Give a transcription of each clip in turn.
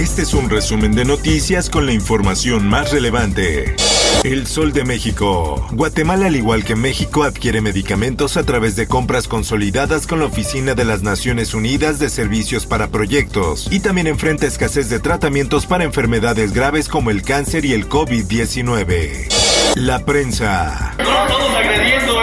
Este es un resumen de noticias con la información más relevante. El Sol de México. Guatemala, al igual que México, adquiere medicamentos a través de compras consolidadas con la Oficina de las Naciones Unidas de Servicios para Proyectos y también enfrenta escasez de tratamientos para enfermedades graves como el cáncer y el COVID-19. La prensa. ¿eh?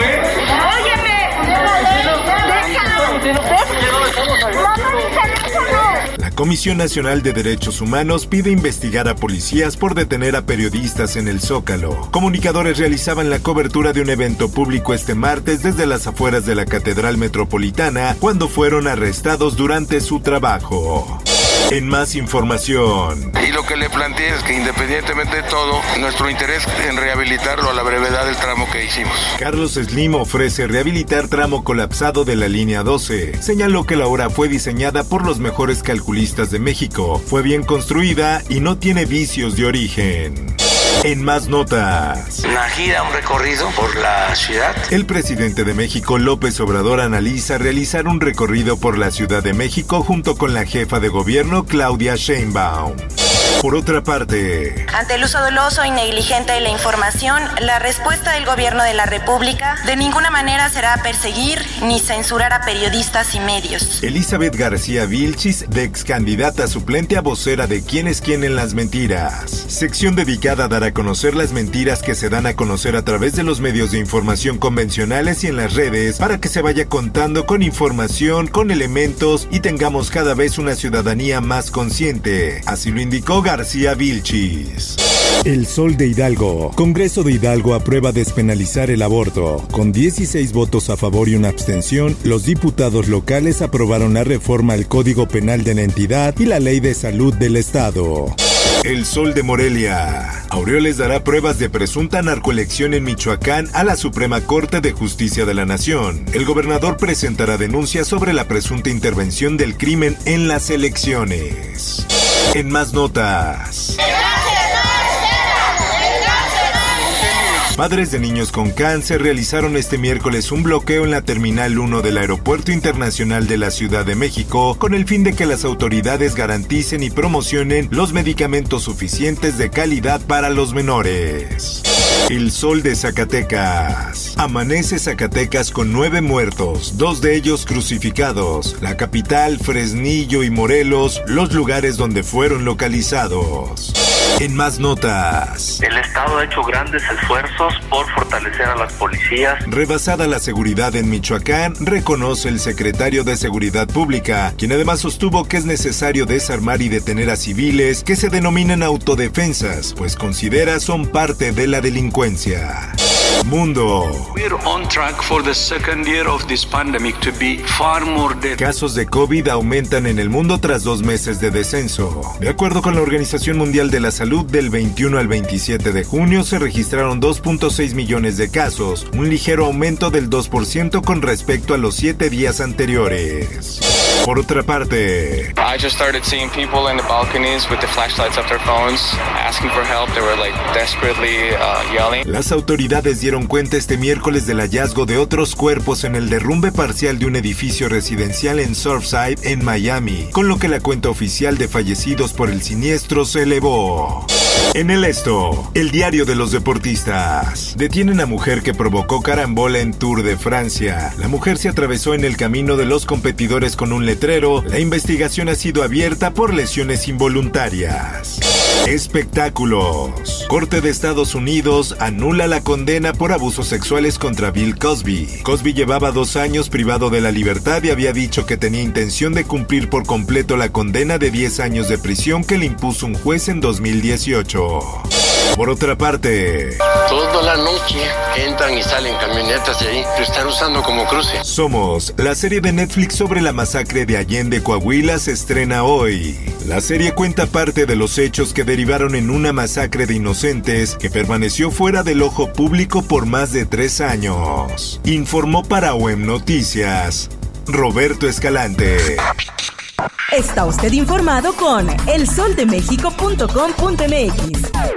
Comisión Nacional de Derechos Humanos pide investigar a policías por detener a periodistas en el Zócalo. Comunicadores realizaban la cobertura de un evento público este martes desde las afueras de la Catedral Metropolitana cuando fueron arrestados durante su trabajo. En más información. Y lo que le planteé es que independientemente de todo, nuestro interés en rehabilitarlo a la brevedad del tramo que hicimos. Carlos Slim ofrece rehabilitar tramo colapsado de la línea 12. Señaló que la obra fue diseñada por los mejores calculistas de México, fue bien construida y no tiene vicios de origen. En más notas. Una gira, un recorrido por la ciudad. El presidente de México, López Obrador, analiza realizar un recorrido por la Ciudad de México junto con la jefa de gobierno, Claudia Sheinbaum. Por otra parte, Ante el uso doloso y negligente de la información, la respuesta del gobierno de la República de ninguna manera será perseguir ni censurar a periodistas y medios. Elizabeth García Vilchis, de ex candidata suplente a vocera de Quién es quién en las mentiras. Sección dedicada a dar a conocer las mentiras que se dan a conocer a través de los medios de información convencionales y en las redes para que se vaya contando con información, con elementos y tengamos cada vez una ciudadanía más consciente. Así lo indicó García Vilchis. El Sol de Hidalgo. Congreso de Hidalgo aprueba despenalizar el aborto. Con 16 votos a favor y una abstención, los diputados locales aprobaron la reforma al Código Penal de la entidad y la Ley de Salud del Estado. El Sol de Morelia. Aureoles dará pruebas de presunta narcoelección en Michoacán a la Suprema Corte de Justicia de la Nación. El gobernador presentará denuncias sobre la presunta intervención del crimen en las elecciones. En más notas. Padres de niños con cáncer realizaron este miércoles un bloqueo en la Terminal 1 del Aeropuerto Internacional de la Ciudad de México con el fin de que las autoridades garanticen y promocionen los medicamentos suficientes de calidad para los menores. El sol de Zacatecas. Amanece Zacatecas con nueve muertos, dos de ellos crucificados. La capital, Fresnillo y Morelos, los lugares donde fueron localizados. En más notas. El Estado ha hecho grandes esfuerzos por fortalecer a las policías. Rebasada la seguridad en Michoacán, reconoce el secretario de Seguridad Pública, quien además sostuvo que es necesario desarmar y detener a civiles que se denominan autodefensas, pues considera son parte de la delincuencia. Mundo. We're on track for the second year of this pandemic to be far more dead. Casos de COVID aumentan en el mundo tras dos meses de descenso. De acuerdo con la Organización Mundial de la Salud, del 21 al 27 de junio se registraron 2.6 millones de casos, un ligero aumento del 2% con respecto a los siete días anteriores. Por otra parte, I just started seeing people in the balconies with the flashlights of their phones asking for help. They were like desperately uh, yelling. las autoridades dieron cuenta este miércoles del hallazgo de otros cuerpos en el derrumbe parcial de un edificio residencial en Surfside, en Miami, con lo que la cuenta oficial de fallecidos por el siniestro se elevó. En el esto, el diario de los deportistas. Detienen a mujer que provocó carambola en Tour de Francia. La mujer se atravesó en el camino de los competidores con un letrero. La investigación ha sido abierta por lesiones involuntarias. Espectáculos. Corte de Estados Unidos anula la condena por abusos sexuales contra Bill Cosby. Cosby llevaba dos años privado de la libertad y había dicho que tenía intención de cumplir por completo la condena de 10 años de prisión que le impuso un juez en 2018. Por otra parte, toda la noche entran y salen camionetas de ahí, lo están usando como cruce. Somos, la serie de Netflix sobre la masacre de Allende, Coahuila se estrena hoy. La serie cuenta parte de los hechos que derivaron en una masacre de inocentes que permaneció fuera del ojo público por más de tres años. Informó para OEM Noticias Roberto Escalante. Está usted informado con elsoldemexico.com.mx.